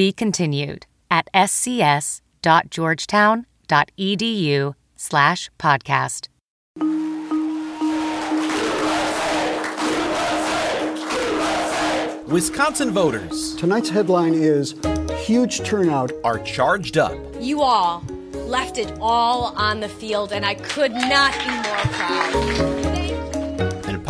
Be continued at scs.georgetown.edu slash podcast. Wisconsin voters Tonight's headline is Huge Turnout. are charged up. You all left it all on the field, and I could not be more proud.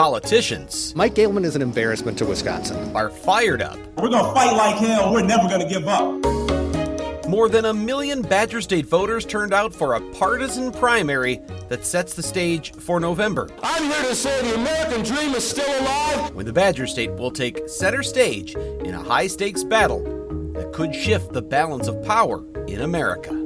And politicians Mike Gableman is an embarrassment to Wisconsin. are fired up. We're going to fight like hell. We're never going to give up. More than a million Badger State voters turned out for a partisan primary that sets the stage for November, I'm here to say the American dream is still alive. when the Badger State will take center stage in a high stakes battle that could shift the balance of power in America.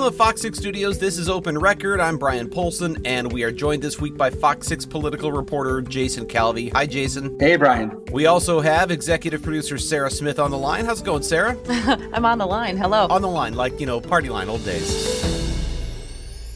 From the Fox 6 studios, this is Open Record. I'm Brian Polson, and we are joined this week by Fox 6 political reporter Jason Calvi. Hi, Jason. Hey, Brian. We also have executive producer Sarah Smith on the line. How's it going, Sarah? I'm on the line. Hello. on the line, like, you know, party line, old days.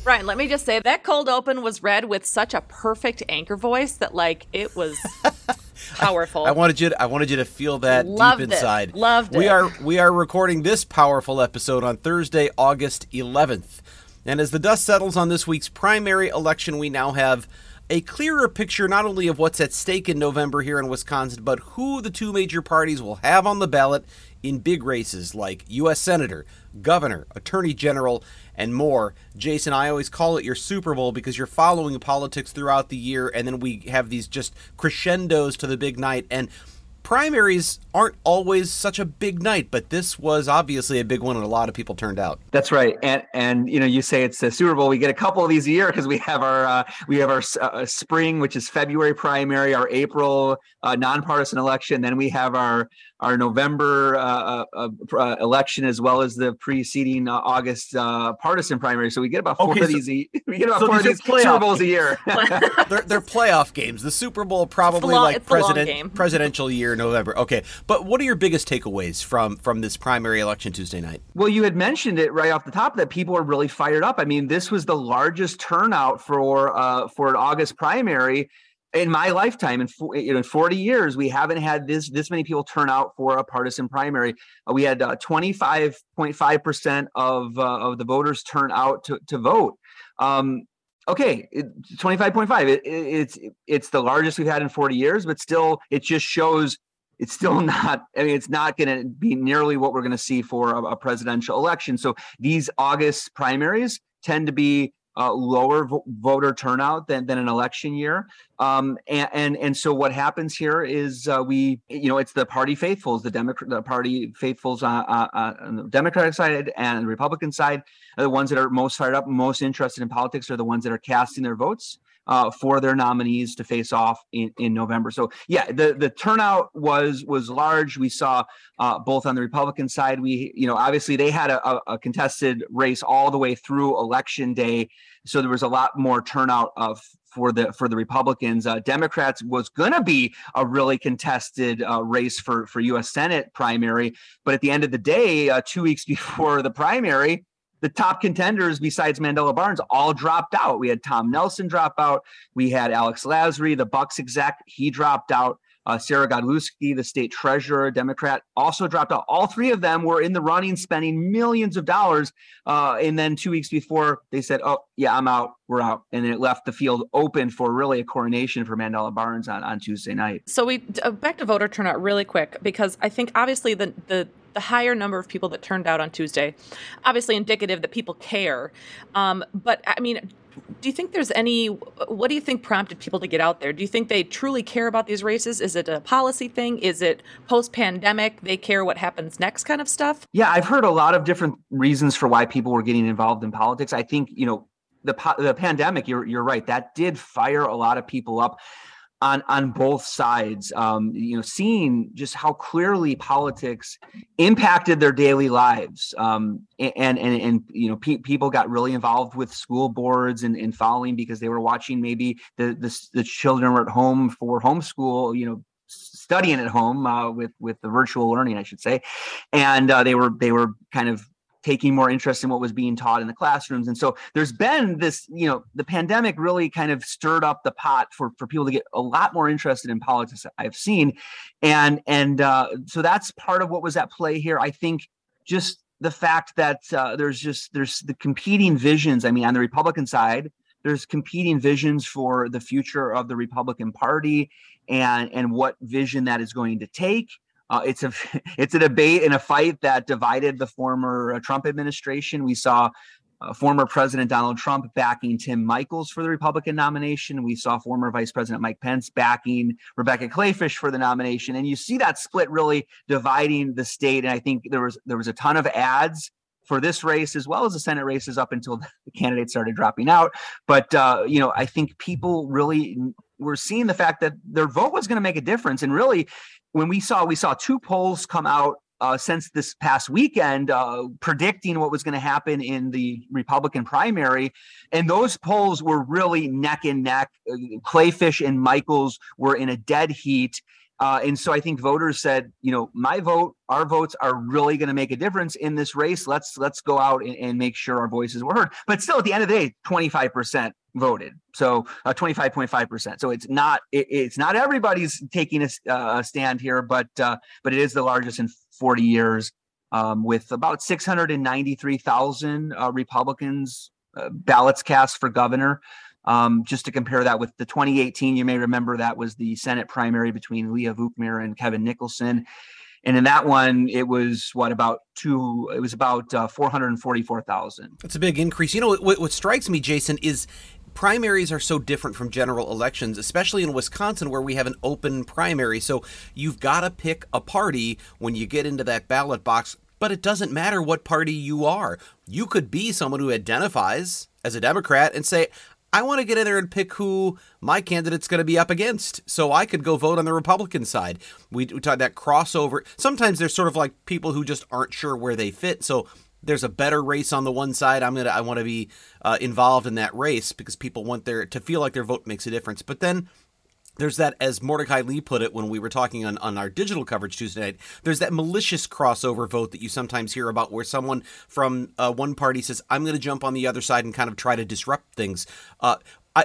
Brian, let me just say that cold open was read with such a perfect anchor voice that like it was powerful. I wanted you to, I wanted you to feel that Loved deep it. inside. Loved We it. are we are recording this powerful episode on Thursday, August 11th. And as the dust settles on this week's primary election, we now have a clearer picture not only of what's at stake in November here in Wisconsin, but who the two major parties will have on the ballot in big races like U.S. Senator, Governor, Attorney General, and more. Jason, I always call it your Super Bowl because you're following politics throughout the year, and then we have these just crescendos to the big night. And primaries aren't always such a big night, but this was obviously a big one, and a lot of people turned out. That's right. And and you know, you say it's the Super Bowl. We get a couple of these a year because we have our uh, we have our uh, spring, which is February primary, our April uh, nonpartisan election. Then we have our our November uh, uh, uh, election as well as the preceding uh, August uh, partisan primary. So we get about four Okay, of so- these. A, we get about so four of these these Super playoff Bowls a year. they're, they're playoff games. The Super Bowl probably long- like it's the long president presidential year November. Okay, but what are your biggest takeaways from from this primary election Tuesday night? Well, you had mentioned it right off the top that people are really fired up. I mean, this was the largest turnout for uh, for an August primary in my lifetime. In you know, in forty years, we haven't had this this many people turn out for a partisan primary. Uh, we had five percent of uh, of the voters turn out to to vote. Um, okay, twenty five point five. It, it, it's it's the largest we've had in forty years, but still, it just shows it's still not i mean it's not going to be nearly what we're going to see for a, a presidential election so these august primaries tend to be uh, lower vo- voter turnout than, than an election year. Um, and, and and so what happens here is uh, we you know it's the party faithfuls the democrat the party faithfuls uh, uh, uh, on the democratic side and the republican side are the ones that are most fired up most interested in politics are the ones that are casting their votes uh, for their nominees to face off in, in November. So yeah, the the turnout was was large. We saw uh, both on the Republican side. We you know obviously they had a, a, contested race all the way through election day, so there was a lot more turnout of for the for the Republicans. Uh, Democrats was going to be a really contested uh, race for for U.S. Senate primary, but at the end of the day, uh, two weeks before the primary, the top contenders besides Mandela Barnes all dropped out. We had Tom Nelson drop out. We had Alex Lasry, the Bucks exec, he dropped out. Uh, Sarah Godlewski, the state treasurer, Democrat, also dropped out. All three of them were in the running, spending millions of dollars. Uh, and then two weeks before, they said, "Oh, yeah, I'm out. We're out," and then it left the field open for really a coronation for Mandela Barnes on, on Tuesday night. So we uh, back to voter turnout really quick because I think obviously the the the higher number of people that turned out on Tuesday, obviously indicative that people care. Um, but I mean, do you think there's any? What do you think prompted people to get out there? Do you think they truly care about these races? Is it a policy thing? Is it post pandemic? They care what happens next, kind of stuff. Yeah, I've heard a lot of different reasons for why people were getting involved in politics. I think you know the the pandemic. You're you're right. That did fire a lot of people up. On on both sides. Um, you know, seeing just how clearly politics impacted their daily lives, um, and and and you know, pe- people got really involved with school boards and, and following because they were watching maybe the, the the children were at home for homeschool. You know, studying at home uh, with with the virtual learning, I should say, and uh, they were they were kind of taking more interest in what was being taught in the classrooms. And so there's been this, you know, the pandemic really kind of stirred up the pot for for people to get a lot more interested in politics. I've seen, and and uh, so that's part of what was at play here. I think just the fact that uh, there's just there's the competing visions. I mean, on the Republican side, there's competing visions for the future of the Republican Party and and what vision that is going to take. Uh, it's a it's a debate and a fight that divided the former uh, Trump administration. We saw uh, former President Donald Trump backing Tim Michels for the Republican nomination. We saw former Vice President Mike Pence backing Rebecca Kleefisch for the nomination, and you see that split really dividing the state. And I think there was there was a ton of ads for this race as well as the Senate races up until the candidates started dropping out. But uh, you know, I think people really were seeing the fact that their vote was going to make a difference, and really when we saw we saw two polls come out uh, since this past weekend uh, predicting what was going to happen in the Republican primary. And those polls were really neck and neck. Kleefisch and Michels were in a dead heat. Uh, and so I think voters said, you know, my vote, our votes are really going to make a difference in this race. Let's let's go out and, and, make sure our voices were heard. But still, at the end of the day, 25% voted, so uh, 25.5%. So it's not it, it's not everybody's taking a, uh, stand here, but uh, but it is the largest in 40 years, um, with about 693,000 uh, Republicans ballots cast for governor. Um, just to compare that with the 2018, you may remember that was the Senate primary between Leah Vukmir and Kevin Nicholson. And in that one, it was what about two? It was about uh, 444,000. That's a big increase. You know, what, what strikes me, Jason, is primaries are so different from general elections, especially in Wisconsin where we have an open primary. So you've got to pick a party when you get into that ballot box. But it doesn't matter what party you are. You could be someone who identifies as a Democrat and say, I want to get in there and pick who my candidate's going to be up against, so I could go vote on the Republican side. We, we talk that crossover. Sometimes there's sort of like people who just aren't sure where they fit, so there's a better race on the one side. I'm gonna I want to be uh, involved in that race because people want their to feel like their vote makes a difference. But then there's that, as Mordecai Lee put it when we were talking on, on our digital coverage Tuesday night, there's that malicious crossover vote that you sometimes hear about where someone from uh, one party says, I'm going to jump on the other side and kind of try to disrupt things. Uh,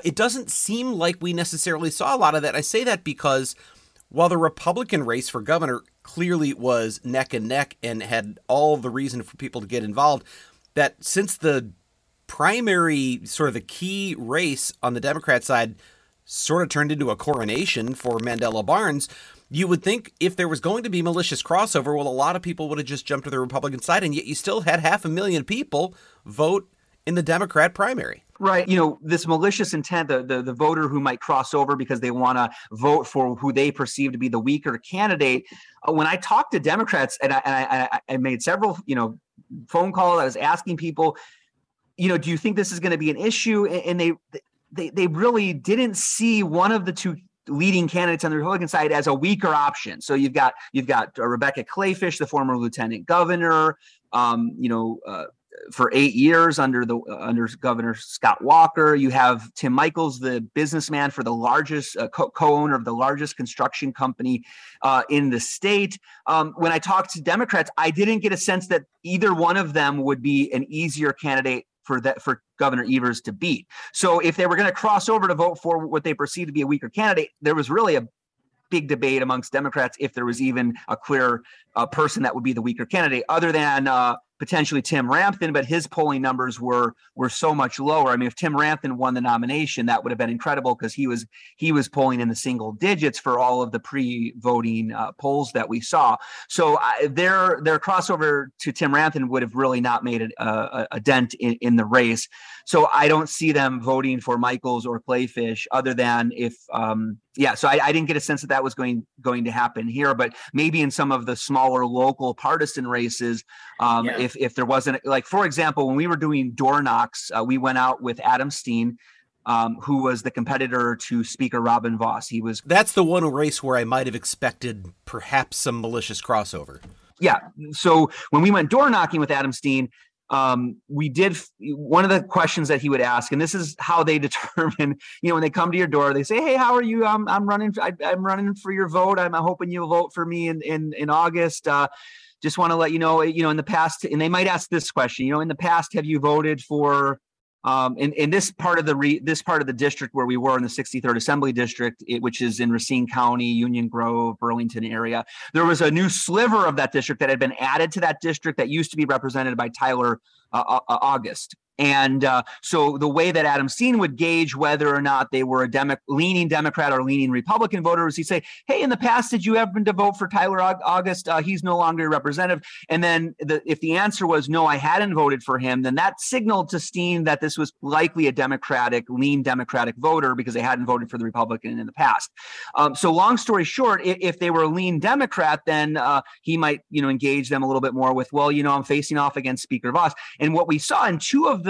it doesn't seem like we necessarily saw a lot of that. I say that because while the Republican race for governor clearly was neck and neck and had all the reason for people to get involved, that since the primary, sort of the key race on the Democrat side, sort of turned into a coronation for Mandela Barnes. You would think if there was going to be malicious crossover, well, a lot of people would have just jumped to the Republican side, and yet you still had half a million people vote in the Democrat primary. Right. You know, this malicious intent, the, the, the voter who might cross over because they want to vote for who they perceive to be the weaker candidate. Uh, when I talked to Democrats, and I, and I, I made several, you know, phone calls, I was asking people, you know, do you think this is going to be an issue? And they they they really didn't see one of the two leading candidates on the Republican side as a weaker option. So you've got you've got uh, Rebecca Kleefisch, the former lieutenant governor, um, you know, uh, for eight years under the uh, under Governor Scott Walker. You have Tim Michels, the businessman for the largest uh, co- owner of the largest construction company uh, in the state. Um, when I talked to Democrats, I didn't get a sense that either one of them would be an easier candidate for that for Governor Evers to beat. So if they were going to cross over to vote for what they perceived to be a weaker candidate, there was really a big debate amongst Democrats if there was even a clear uh, person that would be the weaker candidate, other than uh, potentially Tim Ramthun, but his polling numbers were were so much lower. I mean, if Tim Ramthun won the nomination, that would have been incredible because he was he was polling in the single digits for all of the pre-voting uh, polls that we saw. So uh, their their crossover to Tim Ramthun would have really not made a, a, a dent in, in the race. So I don't see them voting for Michels or Kleefisch, other than if um, yeah. So I, I didn't get a sense that that was going going to happen here, but maybe in some of the smaller local partisan races, um, yeah. if if there wasn't like for example, when we were doing door knocks, uh, we went out with Adam Steen. um, who was the competitor to Speaker Robin Vos. He was. That's the one race where I might have expected perhaps some malicious crossover. Yeah. So when we went door knocking with Adam Steen, um, we did one of the questions that he would ask, and this is how they determine. You know, when they come to your door, they say, "Hey, how are you? I'm I'm running. I, am running for your vote. I'm hoping you'll vote for me in in in August." Uh, just want to let you know, you know, in the past, and they might ask this question. You know, in the past, have you voted for um, in, in this part of the re, this part of the district where we were in the 63rd Assembly District, it, which is in Racine County, Union Grove, Burlington area, there was a new sliver of that district that had been added to that district that used to be represented by Tyler uh, uh, August. And uh, so the way that Adam Steen would gauge whether or not they were a Demo- leaning Democrat or leaning Republican voter is he'd say, Hey, in the past, did you happen to vote for Tyler August? Uh, he's no longer a representative. And then the, if the answer was no, I hadn't voted for him, then that signaled to Steen that this was likely a Democratic, lean Democratic voter because they hadn't voted for the Republican in the past. Um, so long story short, if, if, they were a lean Democrat, then uh, he might, you know, engage them a little bit more with, well, you know, I'm facing off against Speaker Vos. And what we saw in two of the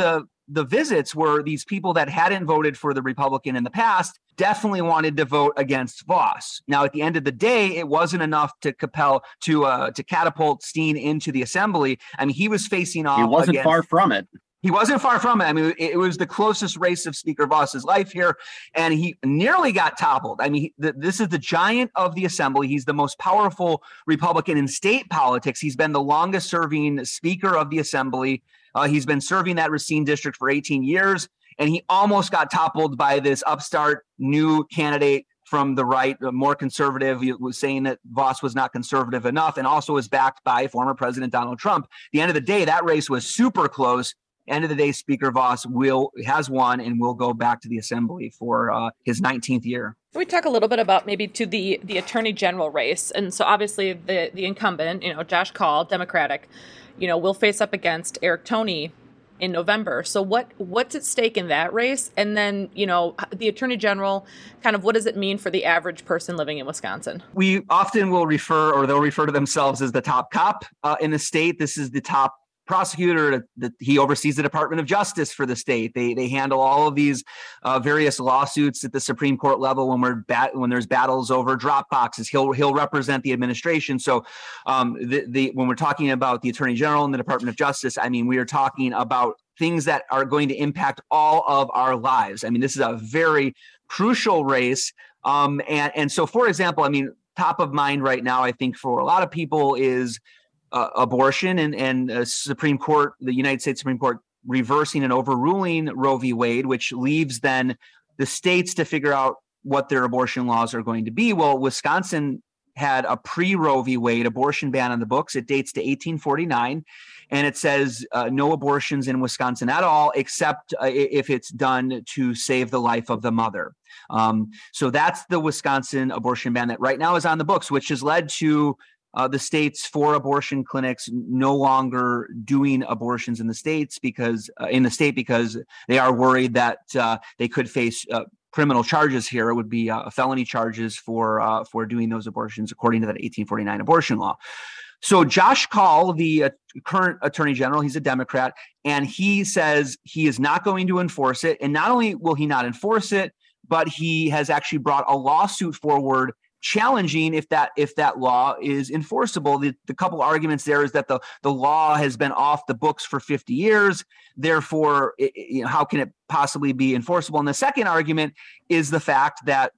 the visits were these people that hadn't voted for the Republican in the past definitely wanted to vote against Vos. Now, at the end of the day, it wasn't enough to compel to uh, to catapult Steen into the assembly. I mean, he was facing off. He wasn't against, far from it. He wasn't far from it. I mean, it was the closest race of Speaker Vos's life here, and he nearly got toppled. I mean, this is the giant of the assembly. He's the most powerful Republican in state politics. He's been the longest serving Speaker of the assembly. Uh, he's been serving that Racine district for 18 years, and he almost got toppled by this upstart new candidate from the right, more conservative. Was saying that Vos was not conservative enough, and also was backed by former President Donald Trump. The end of the day, that race was super close end of the day, Speaker Vos will has won and will go back to the assembly for uh, his 19th year. Can we talk a little bit about maybe to the the attorney general race? And so obviously the the incumbent, you know, Josh Kaul, Democratic, you know, will face up against Eric Toney in November. So what what's at stake in that race? And then, you know, the attorney general, kind of what does it mean for the average person living in Wisconsin? We often will refer or they'll refer to themselves as the top cop uh, in the state. This is the top prosecutor that he oversees the department of justice for the state. They they handle all of these uh, various lawsuits at the supreme court level when we're bat- when there's battles over drop boxes. He'll he'll represent the administration. So um, the, the when we're talking about the attorney general and the department of justice i mean we are talking about things that are going to impact all of our lives. I mean this is a very crucial race. Um, and and so for example i mean top of mind right now i think for a lot of people is uh, abortion and and uh, Supreme Court, the United States Supreme Court reversing and overruling Roe v. Wade, which leaves then the states to figure out what their abortion laws are going to be. Well, Wisconsin had a pre Roe v. Wade abortion ban on the books. It dates to 1849, and it says uh, no abortions in Wisconsin at all, except uh, if it's done to save the life of the mother. Um, so that's the Wisconsin abortion ban that right now is on the books, which has led to uh, the states for abortion clinics no longer doing abortions in the states because uh, in the state because they are worried that uh, they could face uh, criminal charges here. It would be uh, felony charges for uh, for doing those abortions according to that 1849 abortion law. So Josh Kaul, the current attorney general, he's a Democrat, and he says he is not going to enforce it. And not only will he not enforce it, but he has actually brought a lawsuit forward challenging if that if that law is enforceable the, the couple arguments there is that the the law has been off the books for 50 years therefore it, you know, how can it possibly be enforceable and the second argument is the fact that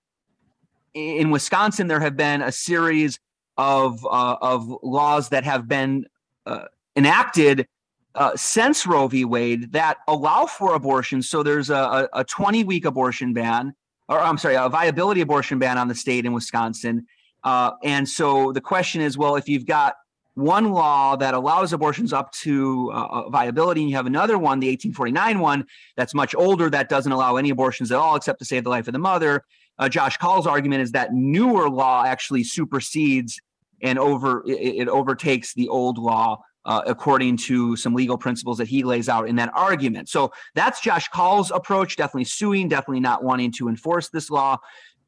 in wisconsin there have been a series of uh, of laws that have been uh, enacted uh, since Roe v. Wade that allow for abortion. So there's a, a 20 week abortion ban or I'm sorry, a viability abortion ban on the state in Wisconsin. Uh, and so the question is, well, if you've got one law that allows abortions up to uh, viability, and you have another one, the 1849 one, that's much older, that doesn't allow any abortions at all except to save the life of the mother. Uh, Josh Kaul's argument is that newer law actually supersedes and over it, it overtakes the old law uh, according to some legal principles that he lays out in that argument. So that's Josh Kaul's approach, definitely suing, definitely not wanting to enforce this law.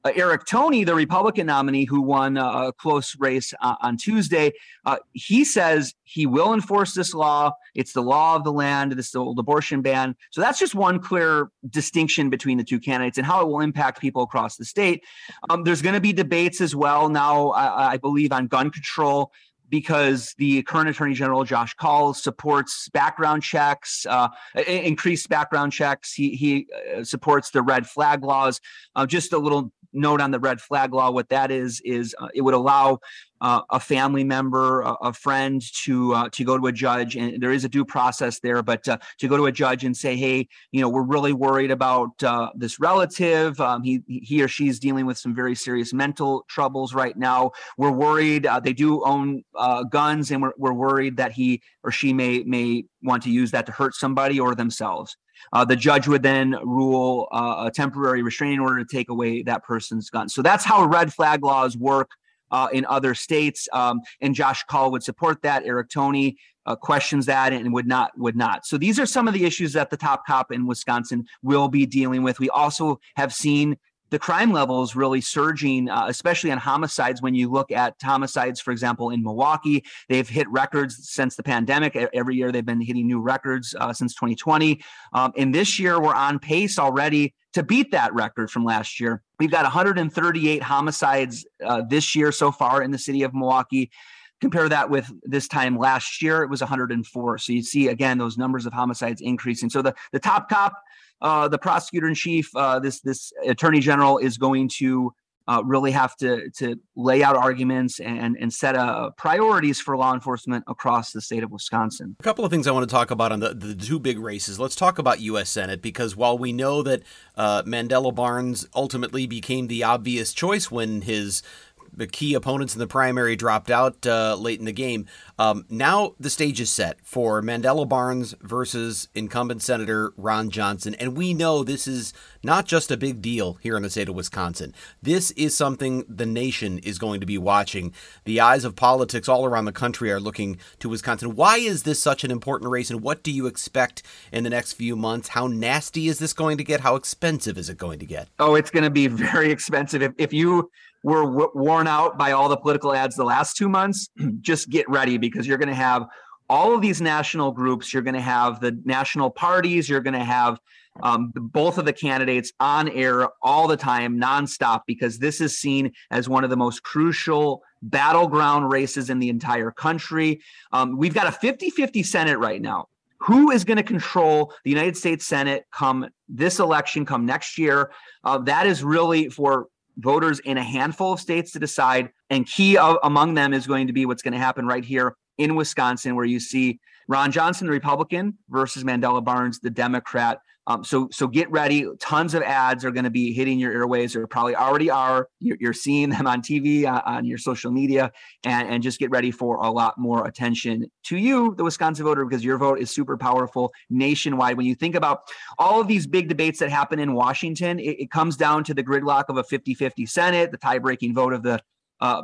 Uh, Eric Toney, the Republican nominee who won a close race uh, on Tuesday, uh, he says he will enforce this law. It's the law of the land, this old abortion ban. So that's just one clear distinction between the two candidates and how it will impact people across the state. Um, there's going to be debates as well now, I, I believe, on gun control because the current Attorney General Josh Kaul supports background checks, uh, increased background checks. He he uh, supports the red flag laws. Uh, just a little note on the red flag law. What that is is uh, it would allow uh, a family member, a, a friend to uh, to go to a judge, and there is a due process there. But uh, to go to a judge and say, "Hey, you know, we're really worried about uh, this relative. Um, he he or she's dealing with some very serious mental troubles right now. We're worried. Uh, they do own uh, guns, and we're we're worried that he or she may may want to use that to hurt somebody or themselves." Uh, the judge would then rule uh, a temporary restraining order to take away that person's gun. So that's how red flag laws work uh, in other states. Um, and Josh Kaul would support that. Eric Toney uh, questions that and would not would not. So these are some of the issues that the top cop in Wisconsin will be dealing with. We also have seen the crime levels really surging, uh, especially on homicides. When you look at homicides, for example, in Milwaukee, they've hit records since the pandemic. Every year they've been hitting new records uh, since 2020. Um, and this year we're on pace already to beat that record from last year. We've got 138 homicides uh, this year so far in the city of Milwaukee. Compare that with this time last year, it was 104. So you see again those numbers of homicides increasing. So the, the top cop uh, the prosecutor in chief, uh, this this attorney general, is going to uh, really have to to lay out arguments and and set uh, priorities for law enforcement across the state of Wisconsin. A couple of things I want to talk about on the, the two big races. Let's talk about U.S. Senate because while we know that uh, Mandela Barnes ultimately became the obvious choice when his the key opponents in the primary dropped out uh, late in the game. Um, now the stage is set for Mandela Barnes versus incumbent Senator Ron Johnson. And we know this is not just a big deal here in the state of Wisconsin. This is something the nation is going to be watching. The eyes of politics all around the country are looking to Wisconsin. Why is this such an important race, and what do you expect in the next few months? How nasty is this going to get? How expensive is it going to get? Oh, it's going to be very expensive. If, if you were w- worn out by all the political ads the last two months, just get ready because you're going to have all of these national groups. You're going to have the national parties. You're going to have um, both of the candidates on air all the time, nonstop, because this is seen as one of the most crucial battleground races in the entire country. Um, we've got a 50 50 Senate right now. Who is going to control the United States Senate come this election, come next year? Uh, that is really for voters in a handful of states to decide. And key of, among them is going to be what's going to happen right here in Wisconsin, where you see Ron Johnson, the Republican, versus Mandela Barnes, the Democrat. Um, so so get ready. Tons of ads are going to be hitting your airways, or probably already are. You're, you're seeing them on TV, uh, on your social media, and, and just get ready for a lot more attention to you, the Wisconsin voter, because your vote is super powerful nationwide. When you think about all of these big debates that happen in Washington, it, it comes down to the gridlock of a 50-50 Senate, the tie-breaking vote of the uh,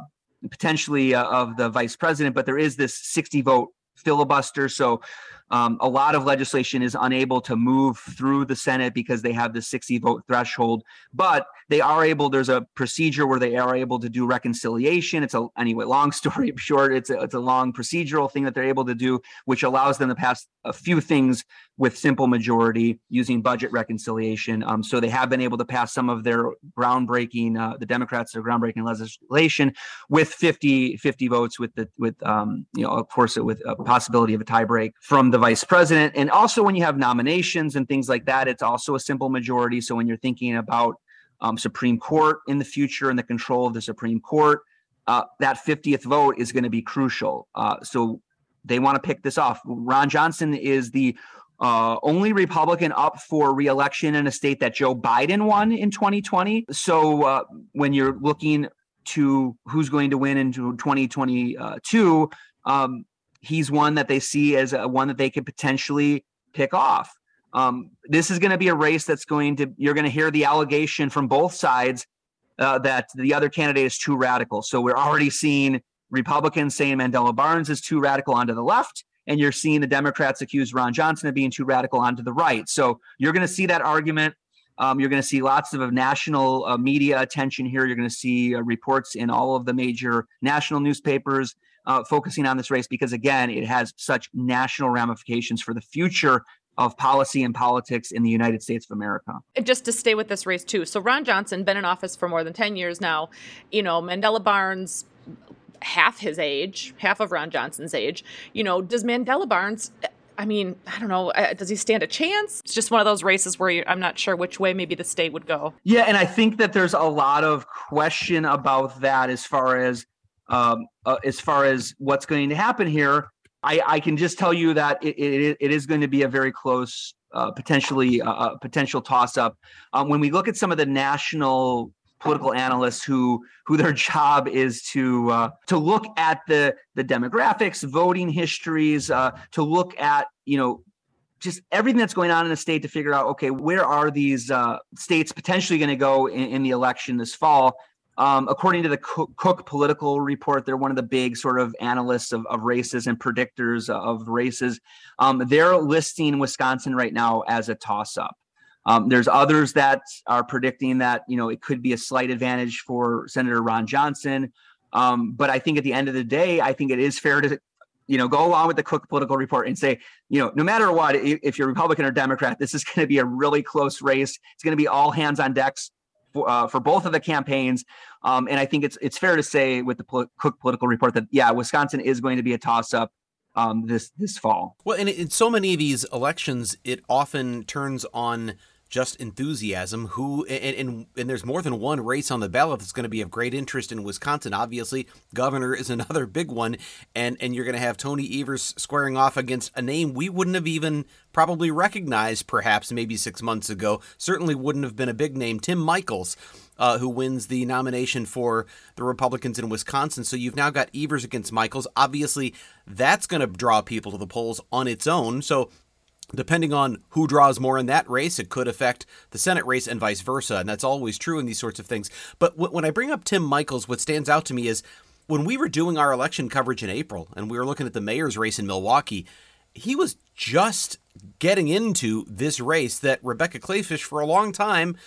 potentially uh, of the vice president, but there is this 60 vote filibuster. So um, a lot of legislation is unable to move through the Senate because they have the 60 vote threshold, but they are able, there's a procedure where they are able to do reconciliation. It's a, anyway, long story short, it's a, it's a long procedural thing that they're able to do, which allows them to pass a few things with simple majority using budget reconciliation. Um, so they have been able to pass some of their groundbreaking, uh, the Democrats, their groundbreaking legislation with 50, 50 votes with the, with, um, you know, of course, with a possibility of a tiebreak from the vice president. And also when you have nominations and things like that, it's also a simple majority. So when you're thinking about um, Supreme Court in the future and the control of the Supreme Court, uh, that 50th vote is going to be crucial. Uh, so they want to pick this off. Ron Johnson is the uh, only Republican up for reelection in a state that Joe Biden won in 2020. So uh, when you're looking to who's going to win in 2022, um, he's one that they see as a, one that they could potentially pick off. Um, this is going to be a race that's going to, you're going to hear the allegation from both sides uh, that the other candidate is too radical. So we're already seeing Republicans saying Mandela Barnes is too radical onto the left, and you're seeing the Democrats accuse Ron Johnson of being too radical onto the right. So you're going to see that argument Um, you're going to see lots of national uh, media attention here. You're going to see uh, reports in all of the major national newspapers uh, focusing on this race because, again, it has such national ramifications for the future of policy and politics in the United States of America. And just to stay with this race too. So Ron Johnson been in office for more than 10 years now. You know, Mandela Barnes half his age, half of Ron Johnson's age. You know, does Mandela Barnes I mean, I don't know. Uh, does he stand a chance? It's just one of those races where I'm not sure which way maybe the state would go. Yeah, and I think that there's a lot of question about that as far as um, uh, as far as what's going to happen here. I, I can just tell you that it, it, it is going to be a very close, uh, potentially uh, uh potential toss up. Um, when we look at some of the national political analysts who who their job is to uh, to look at the the demographics, voting histories, uh, to look at you know just everything that's going on in the state to figure out okay where are these uh, states potentially going to go in, in, the election this fall um, according to the cook political report they're one of the big sort of analysts of, of races and predictors of races um, they're listing wisconsin right now as a toss-up um, there's others that are predicting that you know it could be a slight advantage for Senator Ron Johnson. Um, but I think at the end of the day, I think it is fair to you know go along with the Cook political report and say you know no matter what, if you're Republican or Democrat, this is going to be a really close race. It's going to be all hands on decks for, uh, for both of the campaigns. Um, and I think it's it's fair to say with the pol- Cook political report that yeah, Wisconsin is going to be a toss up. Um, this this fall. Well, and in so many of these elections, it often turns on just enthusiasm. Who and, and, and there's more than one race on the ballot that's going to be of great interest in Wisconsin. Obviously, governor is another big one, and and you're going to have Tony Evers squaring off against a name we wouldn't have even probably recognized, perhaps maybe six months ago. Certainly wouldn't have been a big name. Tim Michels Uh, who wins the nomination for the Republicans in Wisconsin. So you've now got Evers against Michels. Obviously, that's going to draw people to the polls on its own. So Depending on who draws more in that race, it could affect the Senate race and vice versa. And that's always true in these sorts of things. But when I bring up Tim Michels, what stands out to me is when we were doing our election coverage in April and we were looking at the mayor's race in Milwaukee, he was just getting into this race that Rebecca Kleefisch for a long time,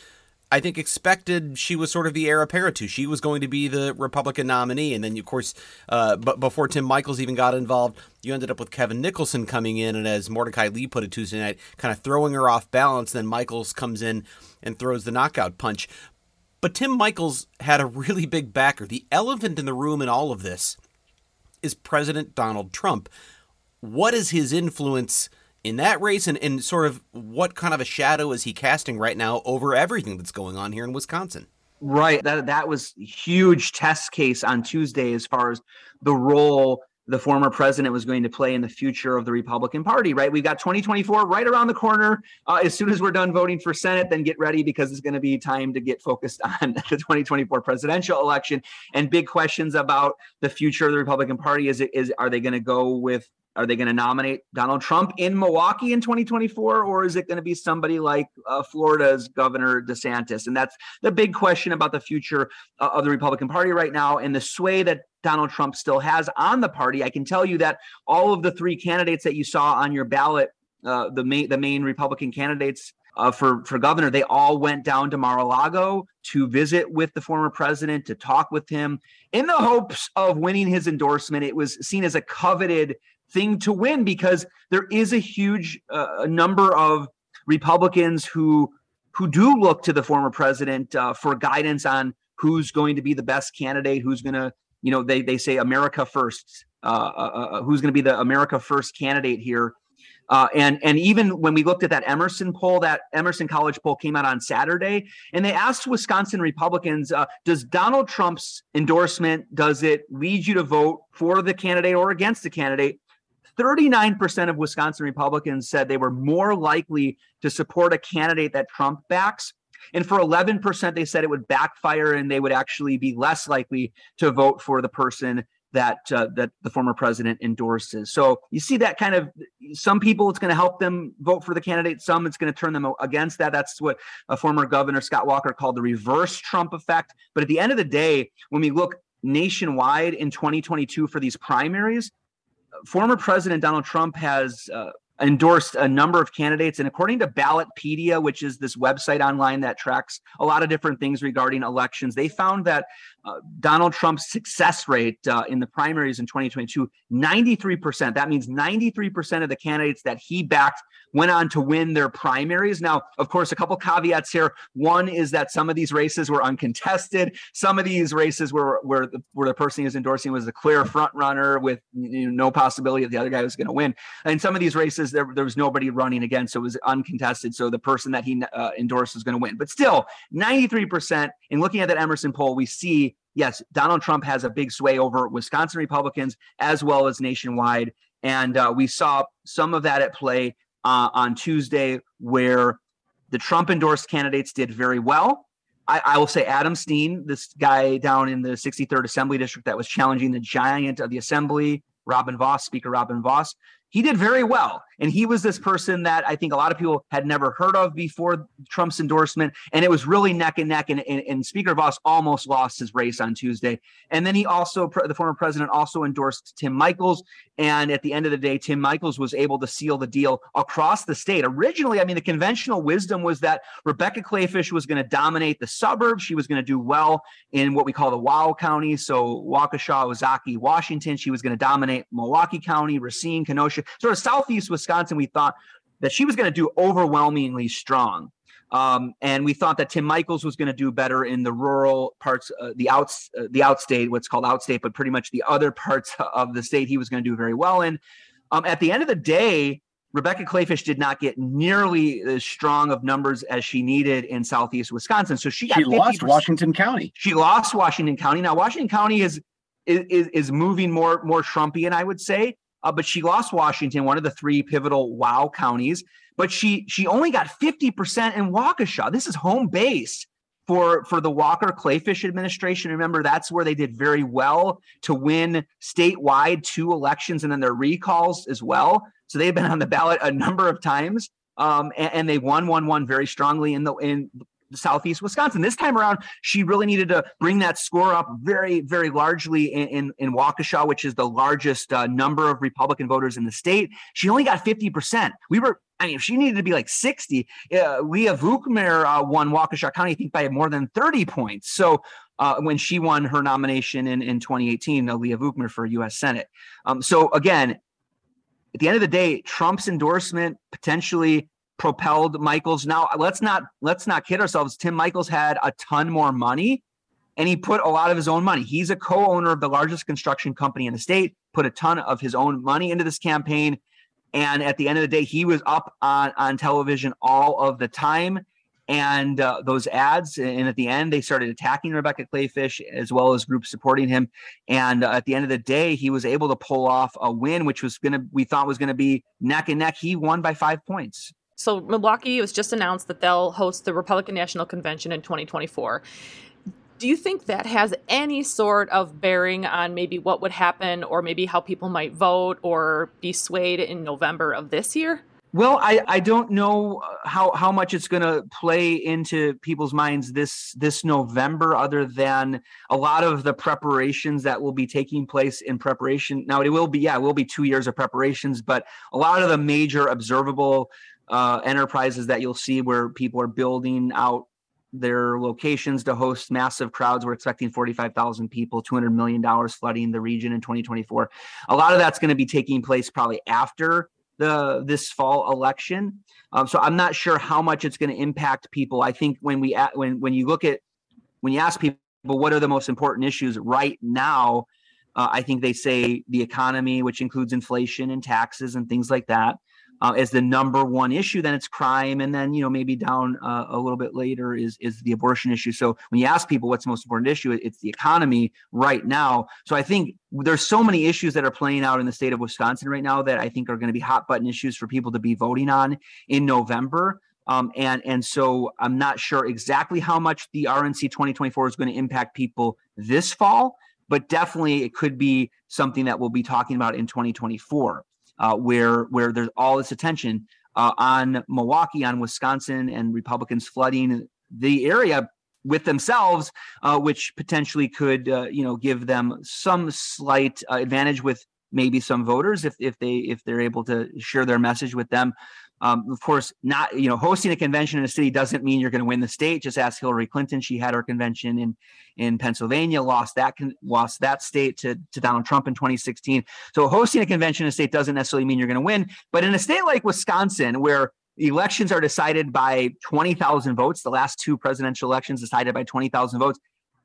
I think expected she was sort of the heir apparent to. She was going to be the Republican nominee, and then of course, uh, but before Tim Michels even got involved, you ended up with Kevin Nicholson coming in, and as Mordecai Lee put it Tuesday night, kind of throwing her off balance. Then Michels comes in and throws the knockout punch. But Tim Michels had a really big backer. The elephant in the room in all of this is President Donald Trump. What is his influence? In that race and, and sort of what kind of a shadow is he casting right now over everything that's going on here in Wisconsin? Right. That that was huge test case on Tuesday as far as the role the former president was going to play in the future of the Republican Party, right? We've got 2024 right around the corner. Uh, as soon as we're done voting for Senate, then get ready because it's going to be time to get focused on the 2024 presidential election and big questions about the future of the Republican Party. Is it is are they going to go with are they going to nominate Donald Trump in Milwaukee in 2024, or is it going to be somebody like uh, Florida's Governor DeSantis? And that's the big question about the future uh, of the Republican Party right now and the sway that Donald Trump still has on the party. I can tell you that all of the three candidates that you saw on your ballot, uh, the main the main Republican candidates uh, for for governor, they all went down to Mar-a-Lago to visit with the former president, to talk with him, in the hopes of winning his endorsement. It was seen as a coveted thing to win because there is a huge uh, number of Republicans who who do look to the former president uh, for guidance on who's going to be the best candidate, who's going to, you know, they they say America first, uh, uh, uh who's going to be the America first candidate here. Uh, and and even when we looked at that Emerson poll, that Emerson College poll came out on Saturday, and they asked Wisconsin Republicans, "Does Donald Trump's endorsement does it lead you to vote for the candidate or against the candidate?" 39% of Wisconsin Republicans said they were more likely to support a candidate that Trump backs. And for 11%, they said it would backfire and they would actually be less likely to vote for the person that uh, that the former president endorses. So you see that kind of some people it's going to help them vote for the candidate, some it's going to turn them against that. That's what a former governor Scott Walker called the reverse Trump effect. But at the end of the day, when we look nationwide in 2022 for these primaries, former President Donald Trump has uh, endorsed a number of candidates. And according to Ballotpedia, which is this website online that tracks a lot of different things regarding elections, they found that uh, Donald Trump's success rate uh, in the primaries in 2022, 93%. That means 93% of the candidates that he backed went on to win their primaries. Now, of course, a couple caveats here. One is that some of these races were uncontested. Some of these races were where the, where the person he was endorsing was a clear front runner with you know, no possibility that the other guy was going to win. And some of these races, there, there was nobody running against, so it was uncontested. So the person that he uh, endorsed was going to win. But still, 93%. In looking at that Emerson poll, we see yes, Donald Trump has a big sway over Wisconsin Republicans as well as nationwide. And uh, we saw some of that at play uh, on Tuesday, where the Trump endorsed candidates did very well. I, I, will say Adam Steen, this guy down in the 63rd Assembly District that was challenging the giant of the Assembly, Robin Vos, Speaker Robin Vos, he did very well. And he was this person that I think a lot of people had never heard of before Trump's endorsement. And it was really neck and neck. And, and, and Speaker Vos almost lost his race on Tuesday. And then he also, the former president also endorsed Tim Michels. And at the end of the day, Tim Michels was able to seal the deal across the state. Originally, I mean, the conventional wisdom was that Rebecca Kleefisch was going to dominate the suburbs. She was going to do well in what we call the WOW counties. So Waukesha, Ozaukee, Washington. She was going to dominate Milwaukee County, Racine, Kenosha, sort of southeast Wisconsin. We thought that she was going to do overwhelmingly strong. Um, and we thought that Tim Michels was going to do better in the rural parts, uh, the outs, uh, the outstate, what's called outstate, but pretty much the other parts of the state he was going to do very well in. Um, at the end of the day, Rebecca Kleefisch did not get nearly as strong of numbers as she needed in southeast Wisconsin. So she got she lost Washington County. She lost Washington County. Now Washington County is is is moving more more Trumpian, I would say. Uh, but she lost Washington, one of the three pivotal WOW counties. But she she only got 50% in Waukesha. This is home base for for the Walker Kleefisch administration. Remember, that's where they did very well to win statewide two elections and then their recalls as well. So they've been on the ballot a number of times. Um, and, and, they won, won, won very strongly in the in southeast Wisconsin. This time around, she really needed to bring that score up very, very largely in, in, in Waukesha, which is the largest uh, number of Republican voters in the state. She only got 50%. We were, I mean, if she needed to be like 60, uh, Leah Vukmir uh, won Waukesha County, I think, by more than 30 points. So uh, when she won her nomination in, in 2018, uh, Leah Vukmir for U.S. Senate. Um, so again, at the end of the day, Trump's endorsement potentially propelled Michels. Now let's not let's not kid ourselves. Tim Michels had a ton more money and he put a lot of his own money. He's a co-owner of the largest construction company in the state, put a ton of his own money into this campaign. And at the end of the day, he was up on, on television all of the time. And uh, those ads, and at the end, they started attacking Rebecca Kleefisch as well as groups supporting him. And uh, at the end of the day, he was able to pull off a win, which was going to, we thought was going to be neck and neck. He won by five points. So Milwaukee was just announced that they'll host the Republican National Convention in 2024. Do you think that has any sort of bearing on maybe what would happen or maybe how people might vote or be swayed in November of this year? Well, I, I don't know uh, how, how much it's going to play into people's minds this this November, other than a lot of the preparations that will be taking place in preparation. Now, it will be yeah, it will be two years of preparations, but a lot of the major observable uh, enterprises that you'll see where people are building out their locations to host massive crowds. We're expecting 45,000 people, $200 million flooding the region in 2024. A lot of that's going to be taking place probably after the this fall election. Um, so I'm not sure how much it's going to impact people. I think when we when when you look at when you ask people what are the most important issues right now, uh, I think they say the economy, which includes inflation and taxes and things like that uh, as the number one issue. Then it's crime, and then you know maybe down uh, a little bit later is is the abortion issue. So when you ask people what's the most important issue, it's the economy right now. So I think there's so many issues that are playing out in the state of Wisconsin right now that I think are going to be hot button issues for people to be voting on in November. Um, and and so I'm not sure exactly how much the RNC 2024 is going to impact people this fall, but definitely it could be something that we'll be talking about in 2024 uh, where where there's all this attention uh, on Milwaukee, on Wisconsin, and Republicans flooding the area with themselves, uh, which potentially could uh, you know give them some slight advantage with maybe some voters if if they if they're able to share their message with them. Um, of course, not you know hosting a convention in a city doesn't mean you're going to win the state. Just ask Hillary Clinton; she had her convention in in Pennsylvania, lost that con- lost that state to to Donald Trump in 2016. So hosting a convention in a state doesn't necessarily mean you're going to win. But in a state like Wisconsin, where elections are decided by 20,000 votes, the last two presidential elections decided by 20,000 votes,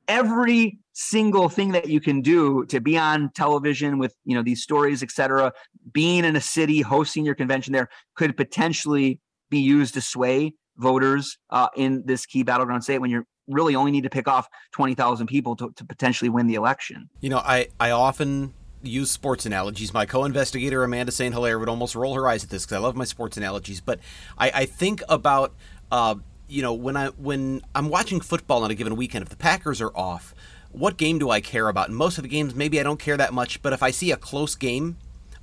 every single thing that you can do to be on television with you know these stories etc being in a city hosting your convention there could potentially be used to sway voters uh, in this key battleground state when you really only need to pick off 20,000 people to, to potentially win the election you know i i often use sports analogies. My co-investigator Amanda St. Hilaire would almost roll her eyes at this because I love my sports analogies. But I, I think about uh, you know, when I when I'm watching football on a given weekend, if the Packers are off, what game do I care about? And most of the games, maybe I don't care that much, but if I see a close game,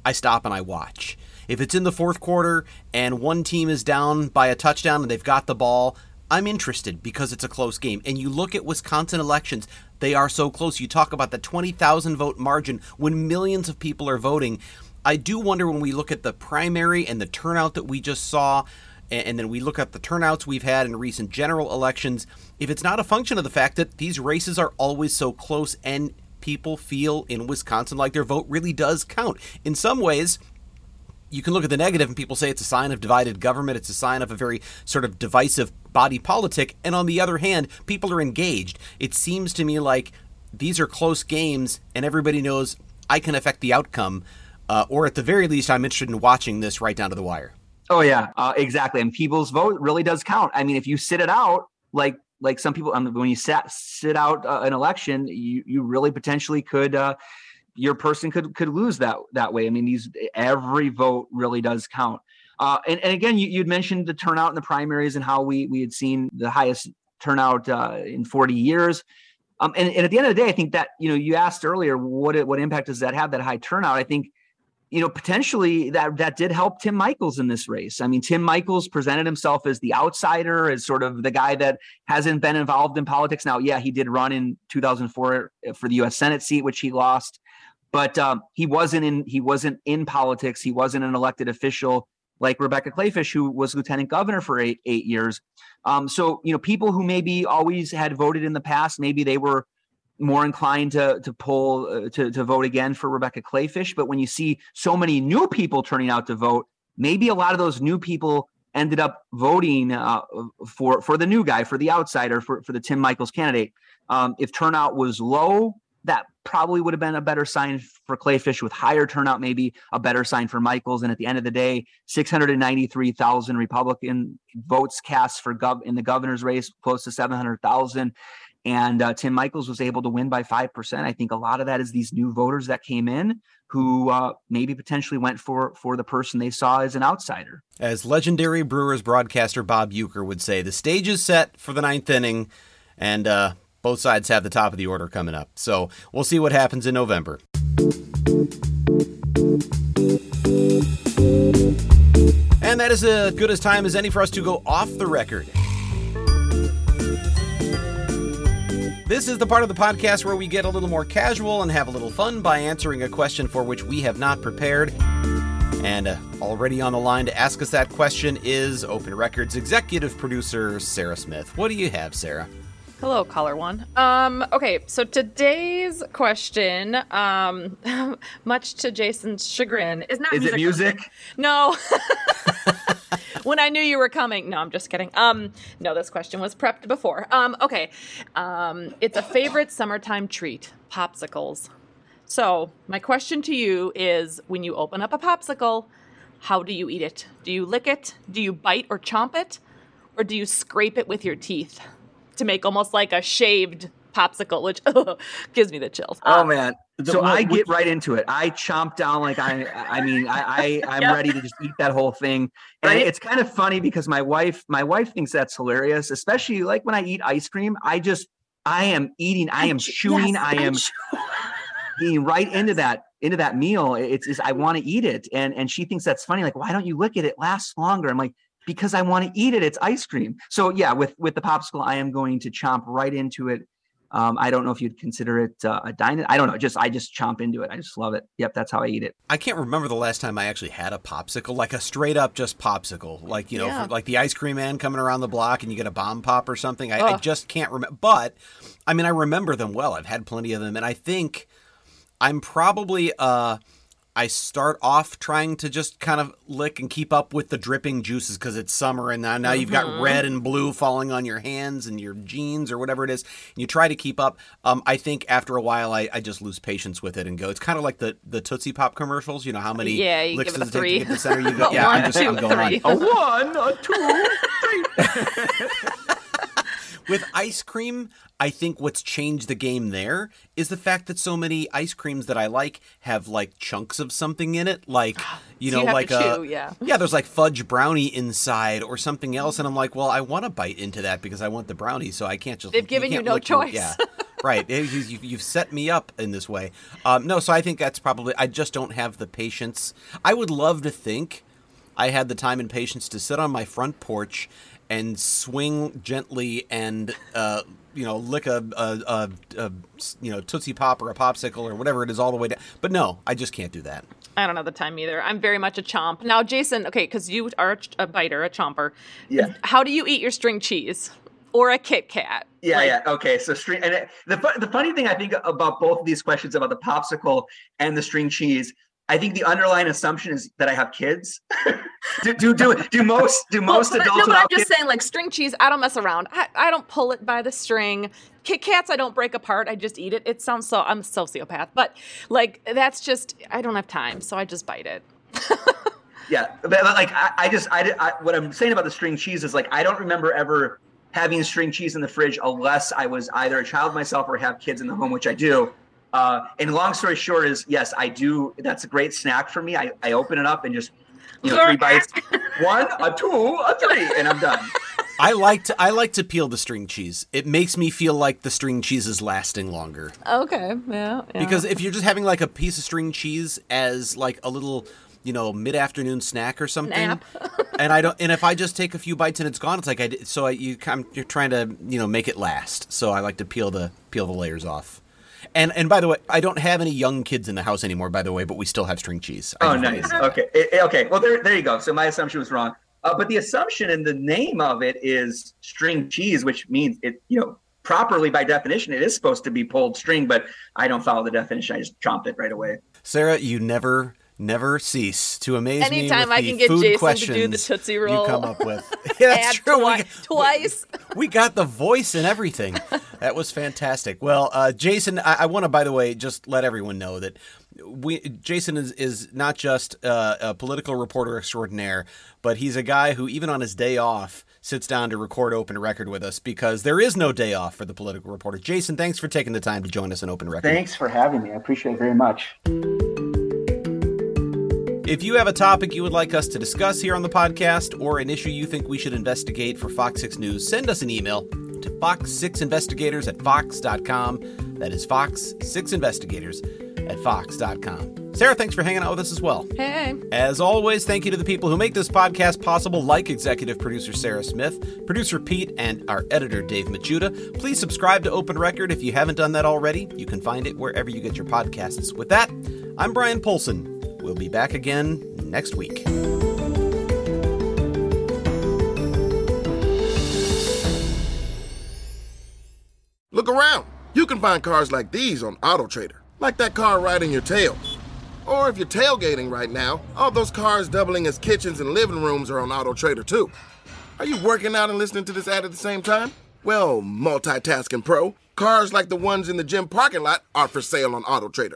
I stop and I watch. If it's in the fourth quarter and one team is down by a touchdown and they've got the ball, I'm interested because it's a close game. And you look at Wisconsin elections, they are so close. You talk about the 20,000 vote margin when millions of people are voting. I do wonder when we look at the primary and the turnout that we just saw and then we look at the turnouts we've had in recent general elections, if it's not a function of the fact that these races are always so close and people feel in Wisconsin like their vote really does count. In some ways, you can look at the negative and people say it's a sign of divided government, it's a sign of a very sort of divisive body politic. And on the other hand, people are engaged. It seems to me like these are close games and everybody knows I can affect the outcome. Uh, or at the very least, I'm interested in watching this right down to the wire. Oh yeah, uh, exactly. And people's vote really does count. I mean, if you sit it out, like like some people, um, when you sat sit out uh, an election, you you really potentially could. Uh, your person could could lose that that way. I mean, these every vote really does count. Uh, and, and again, you, you'd mentioned the turnout in the primaries and how we we had seen the highest turnout uh, in 40 years. Um, and, and at the end of the day, I think that you know you asked earlier what what impact does that have that high turnout? I think you know, potentially that that did help Tim Michels in this race. I mean, Tim Michels presented himself as the outsider, as sort of the guy that hasn't been involved in politics. Now, yeah, he did run in 2004 for the U.S. Senate seat, which he lost, but um, he wasn't in he wasn't in politics. He wasn't an elected official like Rebecca Kleefisch, who was lieutenant governor for eight eight years. Um, so, you know, people who maybe always had voted in the past, maybe they were more inclined to to pull uh, to to vote again for Rebecca Kleefisch. But when you see so many new people turning out to vote, maybe a lot of those new people ended up voting uh, for for the new guy, for the outsider, for for the Tim Michels candidate. Um, if turnout was low, that probably would have been a better sign for Kleefisch With higher turnout, maybe a better sign for Michels. And at the end of the day, 693,000 Republican votes cast for gov in the governor's race, close to 700,000 and uh, Tim Michels was able to win by 5%. I think a lot of that is these new voters that came in who uh, maybe potentially went for for the person they saw as an outsider. As legendary Brewers broadcaster Bob Uecker would say, the stage is set for the ninth inning, and uh, both sides have the top of the order coming up. So we'll see what happens in November. And that is as good as time as any for us to go off the record. This is the part of the podcast where we get a little more casual and have a little fun by answering a question for which we have not prepared. And uh, already on the line to ask us that question is Open Records executive producer Sarah Smith. What do you have, Sarah? Hello, caller one. Um, okay, so today's question, um, much to Jason's chagrin, is not. Is music it music? No. when I knew you were coming. No, I'm just kidding. Um, no, this question was prepped before. Um, okay. Um, it's a favorite summertime treat, popsicles. So, my question to you is when you open up a popsicle, how do you eat it? Do you lick it? Do you bite or chomp it? Or do you scrape it with your teeth to make almost like a shaved popsicle, which gives me the chills. Oh man! So I get right into it. I chomp down like I. I mean, I, I am yep. ready to just eat that whole thing. And right? it's kind of funny because my wife, my wife thinks that's hilarious. Especially like when I eat ice cream, I just I am eating. I am chewing. Yes, I am eating right into that into that meal. It's, it's I want to eat it, and and she thinks that's funny. Like, why don't you look at it? Lasts longer. I'm like, because I want to eat it. It's ice cream. So yeah, with with the popsicle, I am going to chomp right into it Um, I don't know if you'd consider it uh, a dine. I don't know. Just I just chomp into it. I just love it. Yep, that's how I eat it. I can't remember the last time I actually had a popsicle, like a straight up just popsicle, like you know, Yeah. for- like the ice cream man coming around the block and you get a bomb pop or something. I, I just can't remember. But I mean, I remember them well. I've had plenty of them, and I think I'm probably uh I start off trying to just kind of lick and keep up with the dripping juices because it's summer and now, now you've got red and blue falling on your hands and your jeans or whatever it is. And you try to keep up. Um, I think after a while, I, I just lose patience with it and go. It's kind of like the, the Tootsie Pop commercials. You know how many Yeah, you licks give it does a it take to three. get to the center? You go, yeah, One, I'm just two, I'm going three. on. A one, a two, three. With ice cream, I think what's changed the game there is the fact that so many ice creams that I like have like chunks of something in it, like you So know, you like a chew, yeah. yeah. There's like fudge brownie inside or something else, and I'm like, well, I want to bite into that because I want the brownie, so I can't just. They've given you can't no your- choice. yeah, right. You- you- You've set me up in this way. Um, no, so I think that's probably. I just don't have the patience. I would love to think I had the time and patience to sit on my front porch and swing gently and uh, you know lick a, a, a, a you know tootsie pop or a popsicle or whatever it is all the way down. But no, I just can't do that. I don't have the time either. I'm very much a chomp. Now, Jason, okay, because you are a, biter, a chomper. Yeah. How do you eat your string cheese or a Kit Kat? Yeah, Like, yeah. Okay. So string and it, the the funny thing I think about both of these questions about the popsicle and the string cheese, I think the underlying assumption is that I have kids. do, do do do most do Well, most but, adults no, but I'm just kids? saying, like string cheese, I don't mess around. I, I don't pull it by the string. Kit Kats, I don't break apart. I just eat it. It sounds so. I'm a sociopath, but like that's just. I don't have time, so I just bite it. Yeah, but, but, like I, I just I, I what I'm saying about the string cheese is like I don't remember ever having string cheese in the fridge unless I was either a child myself or have kids in the home, which I do. Uh, and long story short is yes, I do. That's a great snack for me. I, I open it up and just you know three bites, one, a two, a three, and I'm done. I like to I like to peel the string cheese. It makes me feel like the string cheese is lasting longer. Okay, yeah. yeah. Because if you're just having like a piece of string cheese as like a little, you know, mid-afternoon snack or something, Nap. and I don't, and if I just take a few bites and it's gone, it's like I. So I, you, kind you're trying to, you know, make it last. So I like to peel the peel the layers off. And and by the way, I don't have any young kids in the house anymore. By the way, but we still have string cheese. I Oh, nice. Okay. Eh, okay. Well, there, there you go. So my assumption was wrong. Uh, but the assumption in the name of it is string cheese, which means it, you know, properly by definition, it is supposed to be pulled string, but I don't follow the definition. I just chomp it right away. Sarah, you never never cease to amaze me Anytime I can get food Jason to do the questions Tootsie Roll. you come up with. Yeah, that's true. twi- We- twice. we got the voice and everything. That was fantastic. Well, uh, Jason, I, I want to, by the way, just let everyone know that we Jason is is not just uh, a political reporter extraordinaire, but he's a guy who, even on his day off, sits down to record Open Record with us because there is no day off for the political reporter. Jason, thanks for taking the time to join us in Open Record. Thanks for having me. I appreciate it very much. If you have a topic you would like us to discuss here on the podcast or an issue you think we should investigate for Fox 6 News, send us an email to fox6investigators at fox.com. That is fox6investigators at fox.com. Sarah, thanks for hanging out with us as well. hey. As always, thank you to the people who make this podcast possible, like executive producer Sarah Smith, producer Pete, and our editor Dave Machuda. Please subscribe to Open Record if you haven't done that already. You can find it wherever you get your podcasts. With that, I'm Bryan Polcyn. We'll be back again next week. Look around. You can find cars like these on AutoTrader, like that car riding your tail. Or if you're tailgating right now, all those cars doubling as kitchens and living rooms are on AutoTrader too. Are you working out and listening to this ad at the same time? Well, multitasking pro, cars like the ones in the gym parking lot are for sale on AutoTrader.